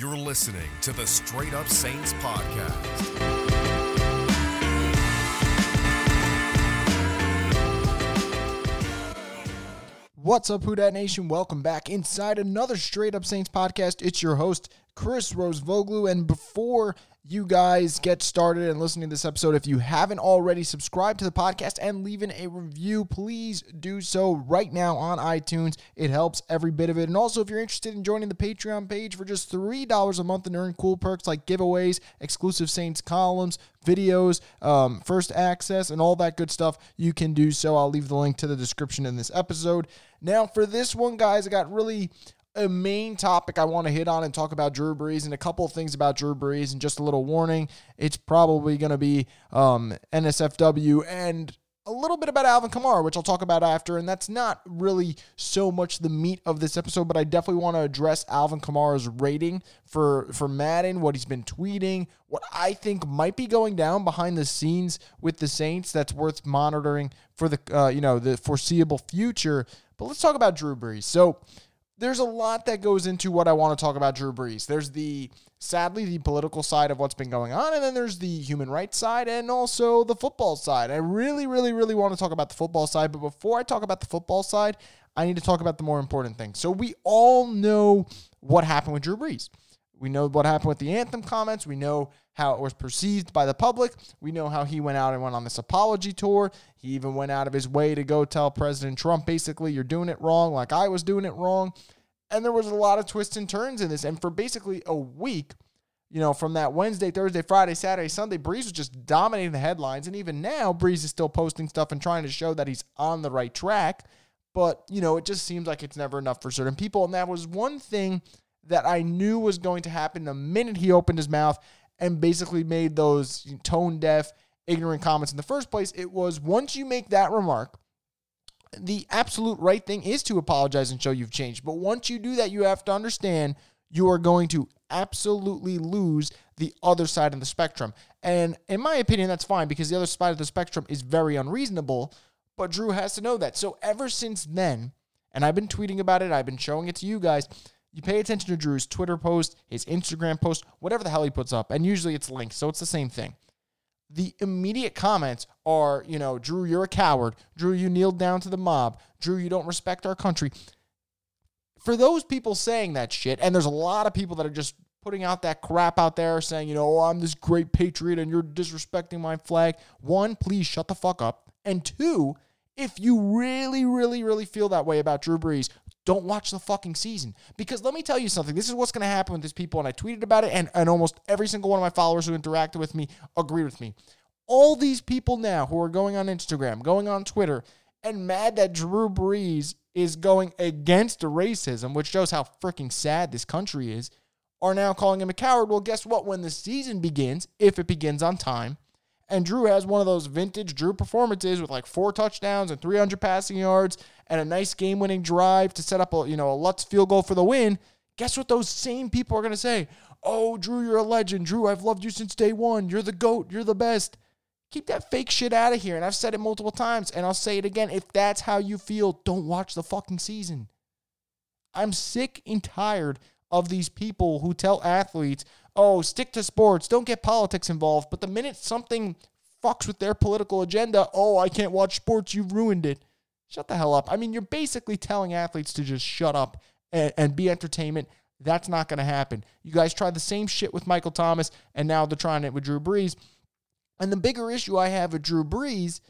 You're listening to the Straight Up Saints podcast. What's up, Who Dat Nation? Welcome back inside another Straight Up Saints podcast. It's your host, Chris Rosvoglou. And before you guys get started and listening to this episode, if you haven't already subscribed to the podcast and leaving a review, please do so right now on iTunes. It helps every bit of it. And also, if you're interested in joining the Patreon page for just $3 a month and earn cool perks like giveaways, exclusive Saints columns, videos, um, first access, and all that good stuff, you can do so. I'll leave the link to the description in this episode. Now, for this one, guys, I got really a main topic I want to hit on and talk about Drew Brees and a couple of things about Drew Brees. And just a little warning, it's probably going to be um, NSFW and a little bit about Alvin Kamara, which I'll talk about after. And that's not really so much the meat of this episode, but I definitely want to address Alvin Kamara's rating for for Madden, what he's been tweeting, what I think might be going down behind the scenes with the Saints. That's worth monitoring for the uh, you know the foreseeable future. But let's talk about Drew Brees. So there's a lot that goes into what I want to talk about Drew Brees. There's the sadly the political side of what's been going on, and then there's the human rights side and also the football side. I really, really, really want to talk about the football side, but before I talk about the football side, I need to talk about the more important thing. So we all know what happened with Drew Brees. We know what happened with the anthem comments. We know how it was perceived by the public. We know how he went out and went on this apology tour. He even went out of his way to go tell President Trump, basically, you're doing it wrong, like I was doing it wrong. And there was a lot of twists and turns in this. And for basically a week, you know, from that Wednesday, Thursday, Friday, Saturday, Sunday, Brees was just dominating the headlines. And even now, Brees is still posting stuff and trying to show that he's on the right track. But, you know, it just seems like it's never enough for certain people. And that was one thing that I knew was going to happen the minute he opened his mouth and basically made those tone deaf, ignorant comments in the first place. It was once you make that remark, the absolute right thing is to apologize and show you've changed. But once you do that, you have to understand you are going to absolutely lose the other side of the spectrum. And in my opinion, that's fine because the other side of the spectrum is very unreasonable. But Drew has to know that. So ever since then, and I've been tweeting about it, I've been showing it to you guys. You pay attention to Drew's Twitter post, his Instagram post, whatever the hell he puts up, and usually it's linked, so it's the same thing. The immediate comments are, you know, Drew, you're a coward. Drew, you kneeled down to the mob. Drew, you don't respect our country. For those people saying that shit, and there's a lot of people that are just putting out that crap out there saying, you know, oh, I'm this great patriot and you're disrespecting my flag. One, please shut the fuck up. And two, if you really, really, really feel that way about Drew Brees, don't watch the fucking season. Because let me tell you something. This is what's going to happen with these people. And I tweeted about it, and, and almost every single one of my followers who interacted with me agreed with me. All these people now who are going on Instagram, going on Twitter, and mad that Drew Brees is going against racism, which shows how freaking sad this country is, are now calling him a coward. Well, guess what? When the season begins, if it begins on time, and Drew has one of those vintage Drew performances with like four touchdowns and 300 passing yards and a nice game-winning drive to set up a you know a Lutz field goal for the win. Guess what? Those same people are gonna say, "Oh, Drew, you're a legend. Drew, I've loved you since day one. You're the goat. You're the best." Keep that fake shit out of here. And I've said it multiple times, and I'll say it again. If that's how you feel, don't watch the fucking season. I'm sick and tired of these people who tell athletes, oh, stick to sports, don't get politics involved. But the minute something fucks with their political agenda, oh, I can't watch sports, you've ruined it. Shut the hell up. I mean, you're basically telling athletes to just shut up and, and be entertainment. That's not going to happen. You guys tried the same shit with Michael Thomas, and now they're trying it with Drew Brees. And the bigger issue I have with Drew Brees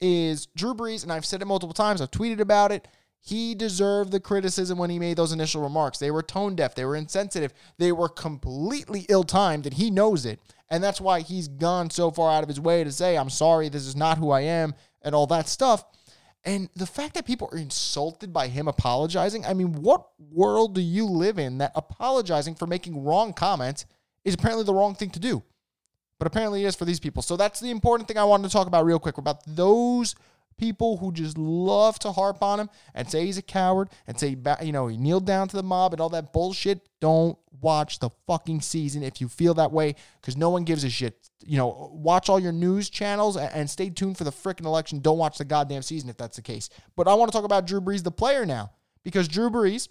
is Drew Brees, and I've said it multiple times, I've tweeted about it. He deserved the criticism when he made those initial remarks. They were tone deaf, they were insensitive, they were completely ill timed, and he knows it. And that's why he's gone so far out of his way to say, I'm sorry, this is not who I am, and all that stuff. And the fact that people are insulted by him apologizing, I mean, what world do you live in that apologizing for making wrong comments is apparently the wrong thing to do? But apparently it is for these people. So that's the important thing I wanted to talk about real quick about those people who just love to harp on him and say he's a coward and say, you know, he kneeled down to the mob and all that bullshit. Don't watch the fucking season if you feel that way because no one gives a shit. You know, watch all your news channels and stay tuned for the freaking election. Don't watch the goddamn season if that's the case. But I want to talk about Drew Brees, the player now, because Drew Brees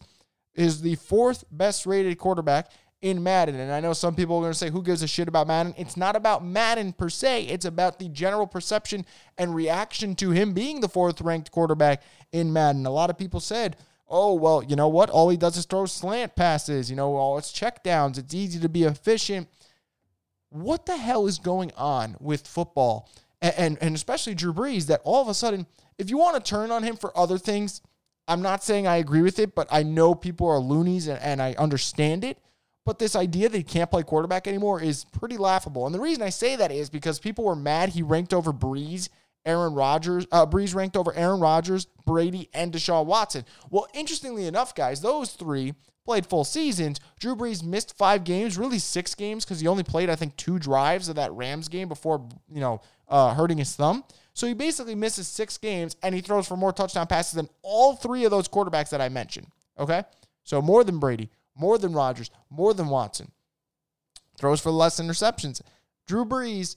is the fourth best rated quarterback in Madden. And I know some people are going to say, who gives a shit about Madden? It's not about Madden per se, it's about the general perception and reaction to him being the fourth ranked quarterback in Madden. A lot of people said, oh, well, you know what? All he does is throw slant passes. You know, all it's check downs. It's easy to be efficient. What the hell is going on with football? And, and, and especially Drew Brees, that all of a sudden, if you want to turn on him for other things, I'm not saying I agree with it, but I know people are loonies and, and I understand it. But this idea that he can't play quarterback anymore is pretty laughable. And the reason I say that is because people were mad he ranked over Brees, Aaron Rodgers, uh, Brees ranked over Aaron Rodgers, Brady, and Deshaun Watson. Well, interestingly enough, guys, those three played full seasons. Drew Brees missed five games, really six games, because he only played, I think, two drives of that Rams game before, you know, uh, hurting his thumb. So he basically misses six games and he throws for more touchdown passes than all three of those quarterbacks that I mentioned. Okay? So more than Brady, more than Rodgers, more than Watson. Throws for less interceptions. Drew Brees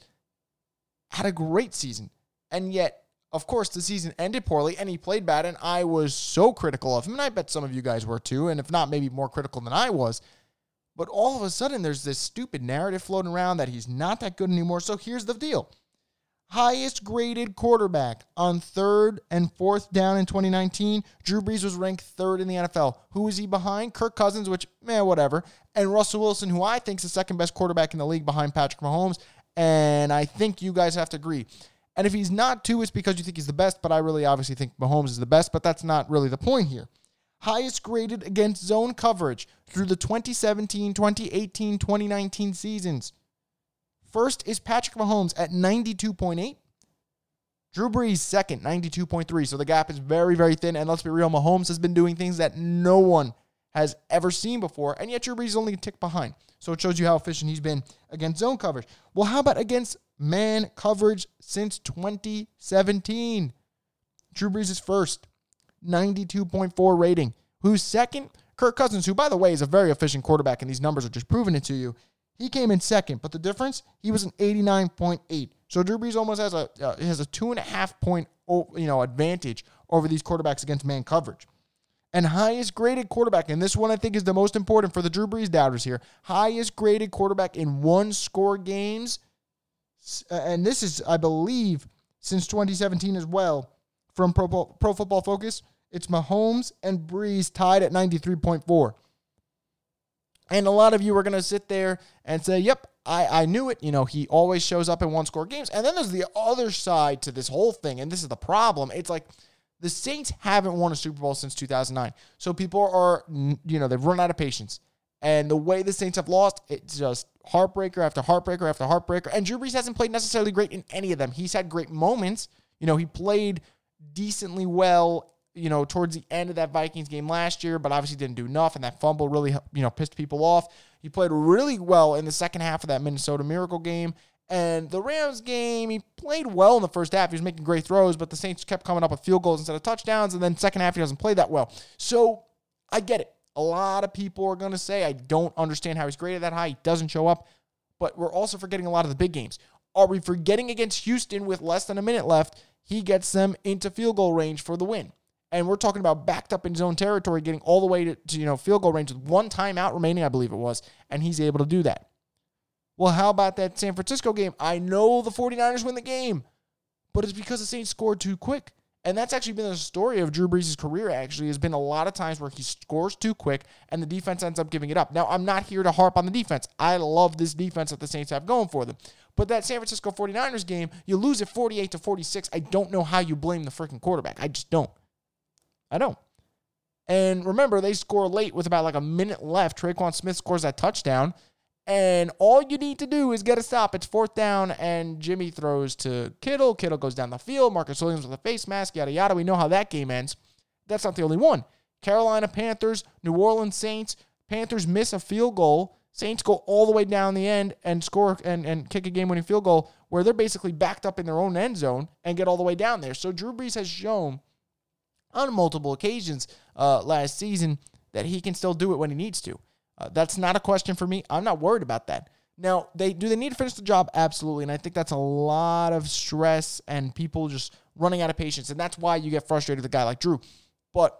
had a great season. And yet, of course, the season ended poorly and he played bad. And I was so critical of him. And I bet some of you guys were too. And if not, maybe more critical than I was. But all of a sudden, there's this stupid narrative floating around that he's not that good anymore. So here's the deal highest graded quarterback on third and fourth down in 2019. Drew Brees was ranked third in the NFL. Who is he behind? Kirk Cousins, which, man, whatever. And Russell Wilson, who I think is the second best quarterback in the league behind Patrick Mahomes. And I think you guys have to agree. And if he's not two, it's because you think he's the best, but I really obviously think Mahomes is the best, but that's not really the point here. Highest graded against zone coverage through the 2017, 2018, 2019 seasons. First is Patrick Mahomes at 92.8. Drew Brees second, 92.3. So the gap is very, very thin. And let's be real, Mahomes has been doing things that no one has ever seen before. And yet Drew Brees is only a tick behind. So it shows you how efficient he's been against zone coverage. Well, how about against man coverage since 2017? Drew Brees is first, 92.4 rating. Who's second? Kirk Cousins, who, by the way, is a very efficient quarterback, and these numbers are just proving it to you. He came in second, but the difference, he was an 89.8. So Drew Brees almost has a uh, has a two and a half point you know advantage over these quarterbacks against man coverage. And highest graded quarterback, and this one I think is the most important for the Drew Brees doubters here. Highest graded quarterback in one score games, and this is I believe since 2017 as well from Pro, Pro Football Focus. It's Mahomes and Brees tied at 93.4. And a lot of you are going to sit there and say, yep, I, I knew it. You know, he always shows up in one score games. And then there's the other side to this whole thing. And this is the problem. It's like the Saints haven't won a Super Bowl since 2009. So people are, you know, they've run out of patience. And the way the Saints have lost, it's just heartbreaker after heartbreaker after heartbreaker. And Drew Brees hasn't played necessarily great in any of them. He's had great moments. You know, he played decently well you know, towards the end of that Vikings game last year, but obviously didn't do enough. And that fumble really, you know, pissed people off. He played really well in the second half of that Minnesota Miracle game. And the Rams game, he played well in the first half. He was making great throws, but the Saints kept coming up with field goals instead of touchdowns. And then second half, he doesn't play that well. So I get it. A lot of people are going to say, I don't understand how he's graded that high. He doesn't show up. But we're also forgetting a lot of the big games. Are we forgetting against Houston with less than a minute left? He gets them into field goal range for the win and we're talking about backed up in zone territory, getting all the way to, to, you know field goal range with one timeout remaining, I believe it was, and he's able to do that. Well, how about that San Francisco game? I know the 49ers win the game, but it's because the Saints scored too quick. And that's actually been the story of Drew Brees' career, actually, has been a lot of times where he scores too quick and the defense ends up giving it up. Now, I'm not here to harp on the defense. I love this defense that the Saints have going for them. But that San Francisco 49ers game, you lose it 48 to 46. I don't know how you blame the freaking quarterback. I just don't. I don't. And remember, they score late with about like a minute left. Tre'Quan Smith scores that touchdown. And all you need to do is get a stop. It's fourth down, and Jimmy throws to Kittle. Kittle goes down the field. Marcus Williams with a face mask, yada, yada. We know how that game ends. That's not the only one. Carolina Panthers, New Orleans Saints. Panthers miss a field goal. Saints go all the way down the end and score and, and kick a game winning field goal where they're basically backed up in their own end zone and get all the way down there. So Drew Brees has shown on multiple occasions uh, last season that he can still do it when he needs to. Uh, that's not a question for me. I'm not worried about that. Now, they do they need to finish the job? Absolutely. And I think that's a lot of stress and people just running out of patience. And that's why you get frustrated with a guy like Drew. But,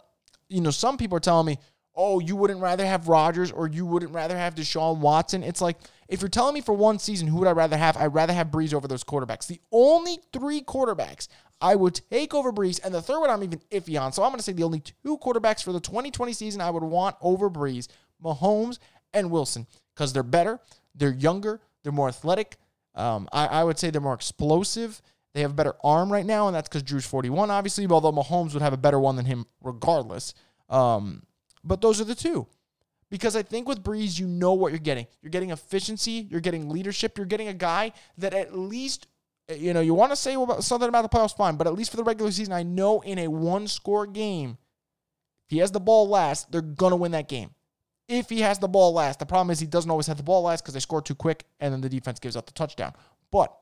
you know, some people are telling me, oh, you wouldn't rather have Rodgers or you wouldn't rather have Deshaun Watson. It's like, if you're telling me for one season, who would I rather have? I'd rather have Brees over those quarterbacks. The only three quarterbacks I would take over Brees, and the third one I'm even iffy on. So I'm going to say the only two quarterbacks for the 2020 season I would want over Brees, Mahomes and Wilson, because they're better, they're younger, they're more athletic. Um, I, I would say they're more explosive. They have a better arm right now, and that's because Drew's 41, obviously, although Mahomes would have a better one than him regardless. Um, but those are the two. Because I think with Brees, you know what you're getting. You're getting efficiency, you're getting leadership, you're getting a guy that at least, eh, you know, you want to say something about the playoffs, fine, but at least for the regular season, I know in a one score game, if he has the ball last, they're going to win that game. If he has the ball last, the problem is he doesn't always have the ball last because they score too quick and then the defense gives up the touchdown. But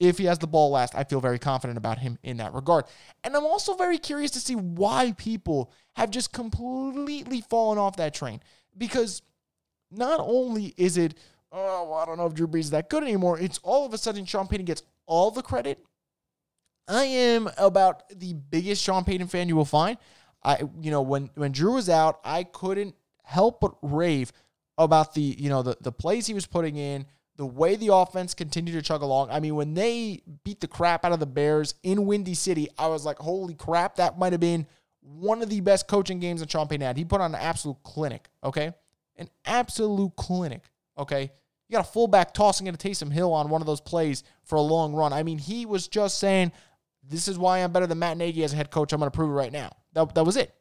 if he has the ball last, I feel very confident about him in that regard. And I'm also very curious to see why people have just completely fallen off that train. Because not only is it, oh, well, I don't know if Drew Brees is that good anymore, it's all of a sudden Sean Payton gets all the credit. I am about the biggest Sean Payton fan you will find. I, you know, when when Drew was out, I couldn't help but rave about the, you know, the the plays he was putting in, the way the offense continued to chug along. I mean, when they beat the crap out of the Bears in Windy City, I was like, holy crap, that might have been one of the best coaching games Sean Payton had. He put on an absolute clinic, okay? An absolute clinic, okay? You got a fullback tossing into Taysom Hill on one of those plays for a long run. I mean, he was just saying, this is why I'm better than Matt Nagy as a head coach. I'm going to prove it right now. That, that was it.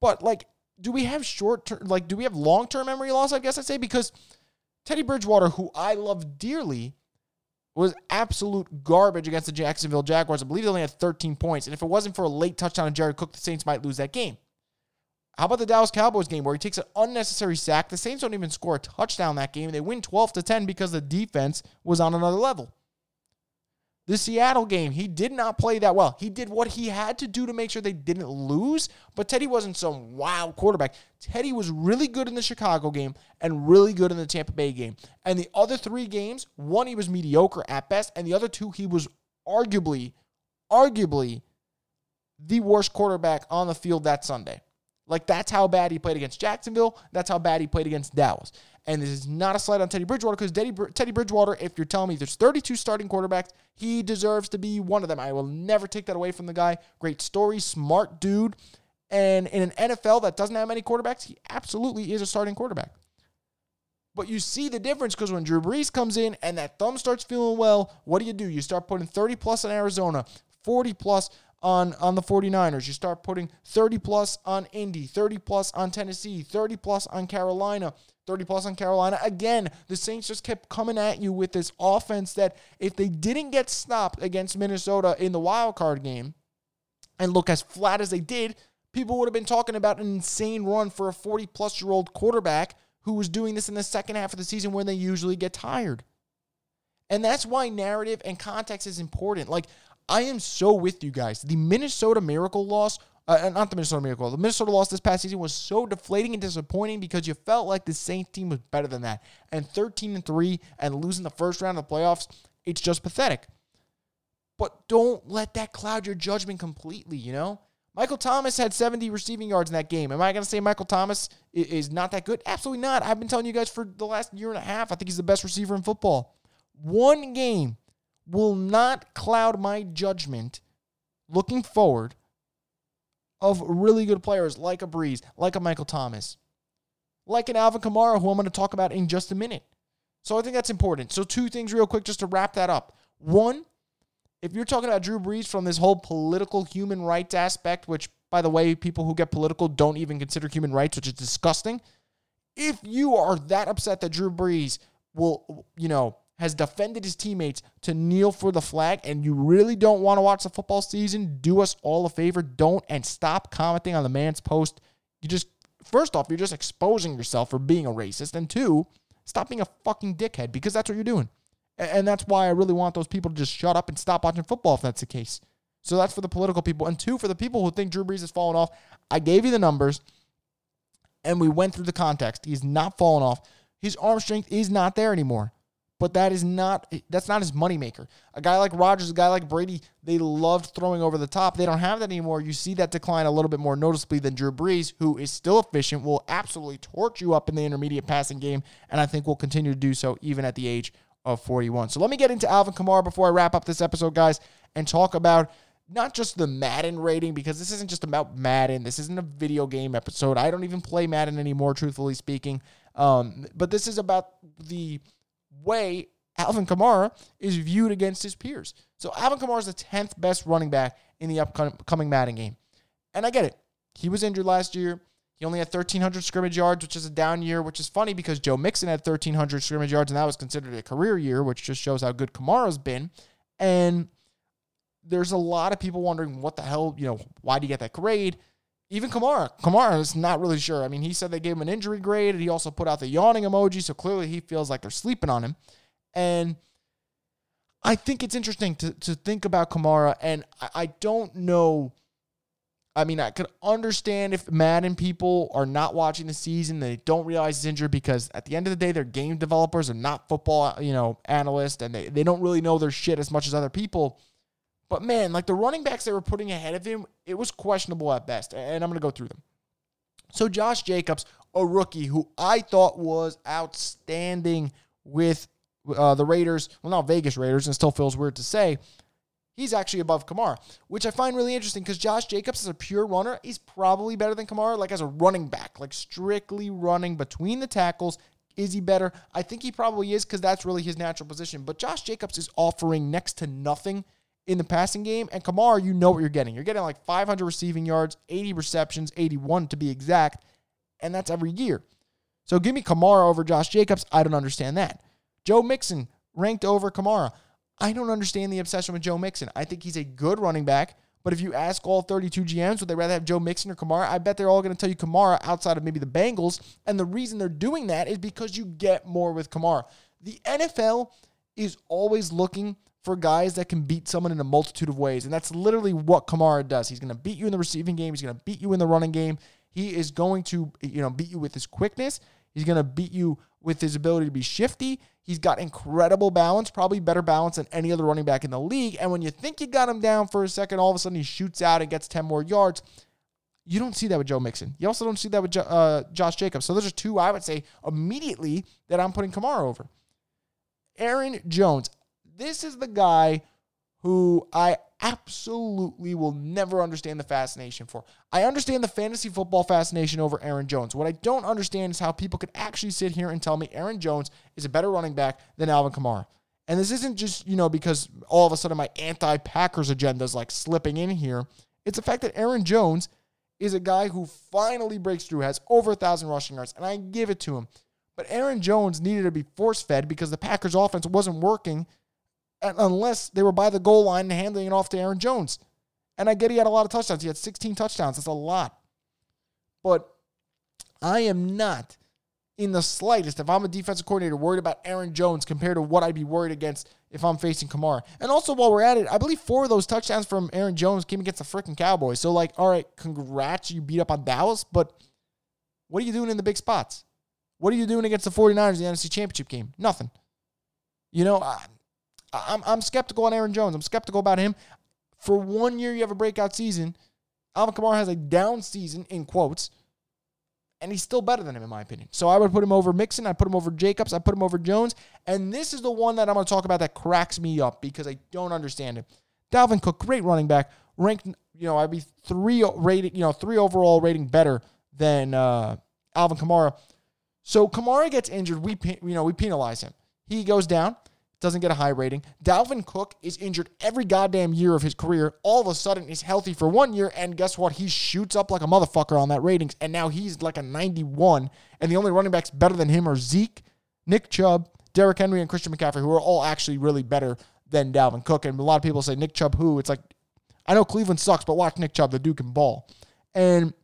But, like, do we have short term, like, do we have long term memory loss, I guess I'd say? Because – Teddy Bridgewater, who I love dearly, was absolute garbage against the Jacksonville Jaguars. I believe they only had 13 points. And if it wasn't for a late touchdown of Jared Cook, the Saints might lose that game. How about the Dallas Cowboys game where he takes an unnecessary sack? The Saints don't even score a touchdown that game. They win 12 to 10 because the defense was on another level. The Seattle game, he did not play that well. He did what he had to do to make sure they didn't lose, but Teddy wasn't some wow quarterback. Teddy was really good in the Chicago game and really good in the Tampa Bay game. And the other three games, one he was mediocre at best, and the other two he was arguably, arguably the worst quarterback on the field that Sunday. Like that's how bad he played against Jacksonville. That's how bad he played against Dallas. And this is not a slight on Teddy Bridgewater because Teddy, Teddy Bridgewater, if you're telling me there's 32 starting quarterbacks, he deserves to be one of them. I will never take that away from the guy. Great story, smart dude. And in an NFL that doesn't have many quarterbacks, he absolutely is a starting quarterback. But you see the difference because when Drew Brees comes in and that thumb starts feeling well, what do you do? You start putting 30 plus in Arizona, 40 plus on, on the 49ers. You start putting 30 plus on Indy, 30 plus on Tennessee, 30 plus on Carolina. 30 plus on Carolina. Again, the Saints just kept coming at you with this offense that if they didn't get stopped against Minnesota in the wild card game and look as flat as they did, people would have been talking about an insane run for a 40 plus year old quarterback who was doing this in the second half of the season when they usually get tired. And that's why narrative and context is important. Like, I am so with you guys. The Minnesota Miracle loss uh, not the Minnesota Miracle. The Minnesota loss this past season was so deflating and disappointing because you felt like the Saints team was better than that. And 13 and 3 and losing the first round of the playoffs, it's just pathetic. But don't let that cloud your judgment completely, you know? Michael Thomas had 70 receiving yards in that game. Am I going to say Michael Thomas is not that good? Absolutely not. I've been telling you guys for the last year and a half, I think he's the best receiver in football. One game will not cloud my judgment looking forward of really good players like a Brees, like a Michael Thomas, like an Alvin Kamara, who I'm going to talk about in just a minute. So I think that's important. So, two things real quick just to wrap that up. One, if you're talking about Drew Brees from this whole political human rights aspect, which, by the way, people who get political don't even consider human rights, which is disgusting. If you are that upset that Drew Brees will, you know, has defended his teammates to kneel for the flag and you really don't want to watch the football season, do us all a favor. Don't and stop commenting on the man's post. You just, first off, you're just exposing yourself for being a racist. And two, stop being a fucking dickhead because that's what you're doing. And that's why I really want those people to just shut up and stop watching football if that's the case. So that's for the political people. And two, for the people who think Drew Brees has fallen off, I gave you the numbers and we went through the context. He's not fallen off. His arm strength is not there anymore. But that is not that's not his moneymaker. A guy like Rodgers, a guy like Brady, they loved throwing over the top. They don't have that anymore. You see that decline a little bit more noticeably than Drew Brees, who is still efficient, will absolutely torch you up in the intermediate passing game, and I think will continue to do so even at the age of 41. So let me get into Alvin Kamara before I wrap up this episode, guys, and talk about not just the Madden rating, because this isn't just about Madden. This isn't a video game episode. I don't even play Madden anymore, truthfully speaking. Um, but this is about the way Alvin Kamara is viewed against his peers. So Alvin Kamara is the 10th best running back in the upcoming Madden game. And I get it. He was injured last year. He only had 1,300 scrimmage yards, which is a down year, which is funny because Joe Mixon had 1,300 scrimmage yards, and that was considered a career year, which just shows how good Kamara's been. And there's a lot of people wondering what the hell, you know, why do you get that grade? Even Kamara, Kamara is not really sure. I mean, he said they gave him an injury grade, and he also put out the yawning emoji, so clearly he feels like they're sleeping on him. And I think it's interesting to, to think about Kamara, and I, I don't know. I mean, I could understand if Madden people are not watching the season, they don't realize he's injured because at the end of the day, they're game developers and not football, you know, analysts, and they, they don't really know their shit as much as other people. But man, like the running backs they were putting ahead of him, it was questionable at best. And I'm going to go through them. So Josh Jacobs, a rookie who I thought was outstanding with uh, the Raiders, well, not Vegas Raiders, and still feels weird to say, he's actually above Kamara, which I find really interesting because Josh Jacobs is a pure runner. He's probably better than Kamara, like as a running back, like strictly running between the tackles. Is he better? I think he probably is because that's really his natural position. But Josh Jacobs is offering next to nothing in the passing game. And Kamara, you know what you're getting. You're getting like 500 receiving yards, 80 receptions, 81 to be exact. And that's every year. So give me Kamara over Josh Jacobs. I don't understand that. Joe Mixon ranked over Kamara. I don't understand the obsession with Joe Mixon. I think he's a good running back. But if you ask all 32 GMs, would they rather have Joe Mixon or Kamara? I bet they're all going to tell you Kamara outside of maybe the Bengals. And the reason they're doing that is because you get more with Kamara. The NFL is always looking for guys that can beat someone in a multitude of ways. And that's literally what Kamara does. He's going to beat you in the receiving game, he's going to beat you in the running game. He is going to, you know, beat you with his quickness. He's going to beat you with his ability to be shifty. He's got incredible balance, probably better balance than any other running back in the league. And when you think you got him down for a second, all of a sudden he shoots out and gets 10 more yards. You don't see that with Joe Mixon. You also don't see that with uh, Josh Jacobs. So those are two I would say immediately that I'm putting Kamara over. Aaron Jones. This is the guy who I absolutely will never understand the fascination for. I understand the fantasy football fascination over Aaron Jones. What I don't understand is how people could actually sit here and tell me Aaron Jones is a better running back than Alvin Kamara. And this isn't just, you know, because all of a sudden my anti Packers agenda is like slipping in here. It's the fact that Aaron Jones is a guy who finally breaks through, has over a thousand rushing yards, and I give it to him. But Aaron Jones needed to be force fed because the Packers offense wasn't working unless they were by the goal line and handing it off to Aaron Jones. And I get he had a lot of touchdowns. He had 16 touchdowns. That's a lot. But I am not in the slightest, if I'm a defensive coordinator, worried about Aaron Jones compared to what I'd be worried against if I'm facing Kamara. And also, while we're at it, I believe four of those touchdowns from Aaron Jones came against the freaking Cowboys. So, like, all right, congrats, you beat up on Dallas, but what are you doing in the big spots? What are you doing against the 49ers in the NFC Championship game? Nothing. You know, I, I'm, I'm skeptical on Aaron Jones. I'm skeptical about him. For one year, you have a breakout season. Alvin Kamara has a down season, in quotes, and he's still better than him, in my opinion. So I would put him over Mixon. I put him over Jacobs. I put him over Jones. And this is the one that I'm going to talk about that cracks me up because I don't understand it. Dalvin Cook, great running back, ranked, you know, I'd be three rating, you know, three overall rating better than uh, Alvin Kamara. So Kamara gets injured, we you know we penalize him. He goes down doesn't get a high rating. Dalvin Cook is injured every goddamn year of his career. All of a sudden, he's healthy for one year, and guess what? He shoots up like a motherfucker on that ratings, and now he's like a 91. And the only running backs better than him are Zeke, Nick Chubb, Derrick Henry, and Christian McCaffrey, who are all actually really better than Dalvin Cook. And a lot of people say Nick Chubb, who? It's like, I know Cleveland sucks, but watch Nick Chubb, the Duke and ball. And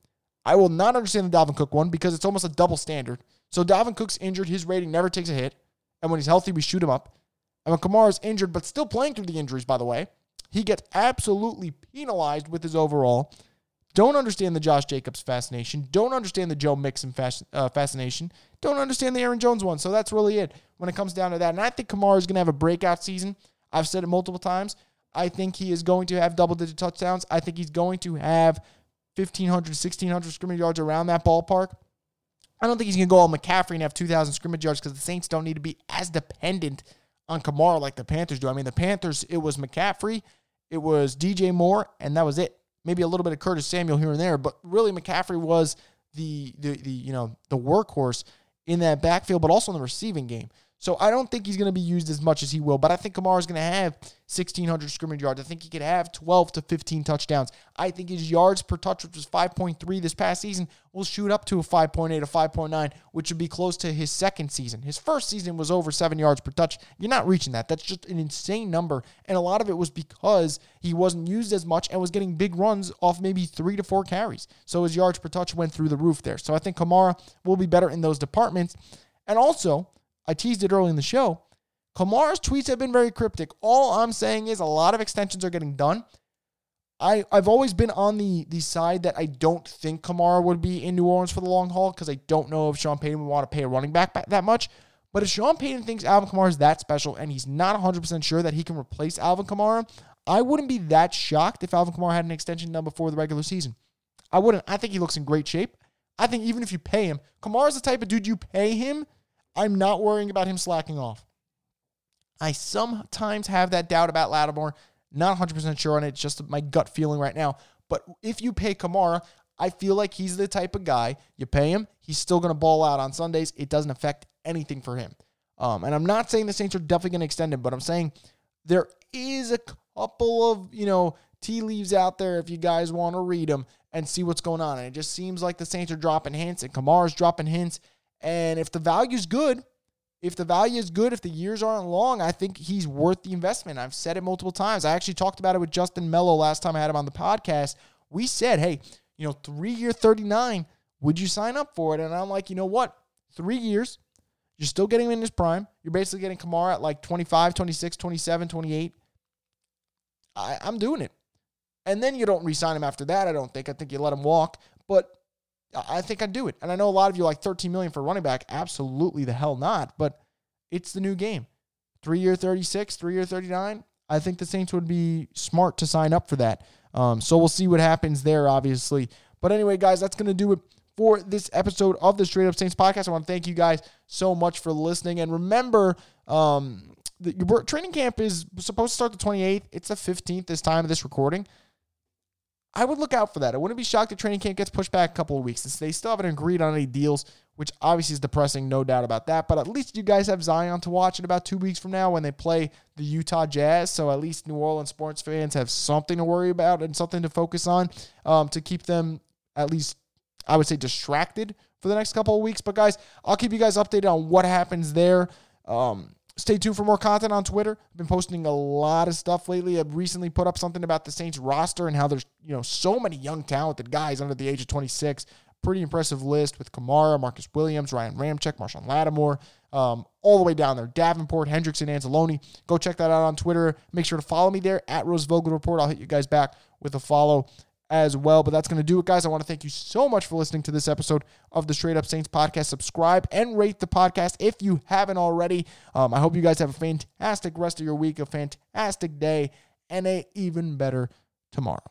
I will not understand the Dalvin Cook one because it's almost a double standard. So Dalvin Cook's injured, his rating never takes a hit. And when he's healthy, we shoot him up. And when Kamara's injured, but still playing through the injuries, by the way, he gets absolutely penalized with his overall. don't understand the Josh Jacobs fascination, don't understand the Joe Mixon uh, fascination, don't understand the Aaron Jones one. So that's really it when it comes down to that. And I think Kamara is going to have a breakout season. I've said it multiple times. I think he is going to have double digit touchdowns. I think he's going to have 1,500, 1,600 scrimmage yards around that ballpark. I don't think he's going to go all McCaffrey and have 2,000 scrimmage yards because the Saints don't need to be as dependent on Kamara like the Panthers do. I mean, the Panthers, it was McCaffrey, it was DJ Moore, and that was it. Maybe a little bit of Curtis Samuel here and there, but really McCaffrey was the the, the you know the workhorse in that backfield, but also in the receiving game. So I don't think he's going to be used as much as he will, but I think Kamara is going to have 1,600 scrimmage yards. I think he could have 12 to 15 touchdowns. I think his yards per touch, which was 5.3 this past season, will shoot up to a 5.8, a 5.9, which would be close to his second season. His first season was over seven yards per touch. You're not reaching that. That's just an insane number. And a lot of it was because he wasn't used as much and was getting big runs off maybe three to four carries. So his yards per touch went through the roof there. So I think Kamara will be better in those departments. And also, I teased it early in the show. Kamara's tweets have been very cryptic. All I'm saying is a lot of extensions are getting done. I, I've always been on the, the side that I don't think Kamara would be in New Orleans for the long haul because I don't know if Sean Payton would want to pay a running back that much. But if Sean Payton thinks Alvin Kamara is that special and he's not 100% sure that he can replace Alvin Kamara, I wouldn't be that shocked if Alvin Kamara had an extension done before the regular season. I wouldn't. I think he looks in great shape. I think even if you pay him, Kamara's the type of dude you pay him – I'm not worrying about him slacking off. I sometimes have that doubt about Lattimore. Not 100% sure on it. Just my gut feeling right now. But if you pay Kamara, I feel like he's the type of guy you pay him, he's still going to ball out on Sundays. It doesn't affect anything for him. Um, and I'm not saying the Saints are definitely going to extend him, but I'm saying there is a couple of, you know, tea leaves out there if you guys want to read them and see what's going on. And it just seems like the Saints are dropping hints and Kamara's dropping hints. And if the value is good, if the value is good, if the years aren't long, I think he's worth the investment. I've said it multiple times. I actually talked about it with Justin Mello last time I had him on the podcast. We said, hey, you know, three year 39, would you sign up for it? And I'm like, you know what? Three years, you're still getting him in his prime. You're basically getting Kamara at like 25, 26, 27, 28. I, I'm doing it. And then you don't re-sign him after that, I don't think. I think you let him walk. But I think I'd do it. And I know a lot of you like 13 million for running back. Absolutely the hell not. But it's the new game. Three year 36, three year 39. I think the Saints would be smart to sign up for that. Um, so we'll see what happens there, obviously. But anyway, guys, that's going to do it for this episode of the Straight Up Saints podcast. I want to thank you guys so much for listening. And remember, um, the, your training camp is supposed to start the 28th. It's the 15th this time of this recording. I would look out for that. I wouldn't be shocked if training camp gets pushed back a couple of weeks. Since they still haven't agreed on any deals, which obviously is depressing, no doubt about that. But at least you guys have Zion to watch in about two weeks from now when they play the Utah Jazz. So at least New Orleans sports fans have something to worry about and something to focus on um, to keep them at least, I would say, distracted for the next couple of weeks. But guys, I'll keep you guys updated on what happens there. Um, Stay tuned for more content on Twitter. I've been posting a lot of stuff lately. I've recently put up something about the Saints roster and how there's, you know, so many young talented guys under the age of 26. Pretty impressive list with Kamara, Marcus Williams, Ryan Ramczyk, Marshon Lattimore, um, all the way down there. Davenport, Hendrickson, Anzalone. Go check that out on Twitter. Make sure to follow me there at Rose Vogel Report. I'll hit you guys back with a follow as well. But that's going to do it, guys. I want to thank you so much for listening to this episode of the Straight Up Saints podcast. Subscribe and rate the podcast if you haven't already. Um, I hope you guys have a fantastic rest of your week, a fantastic day, and a even better tomorrow.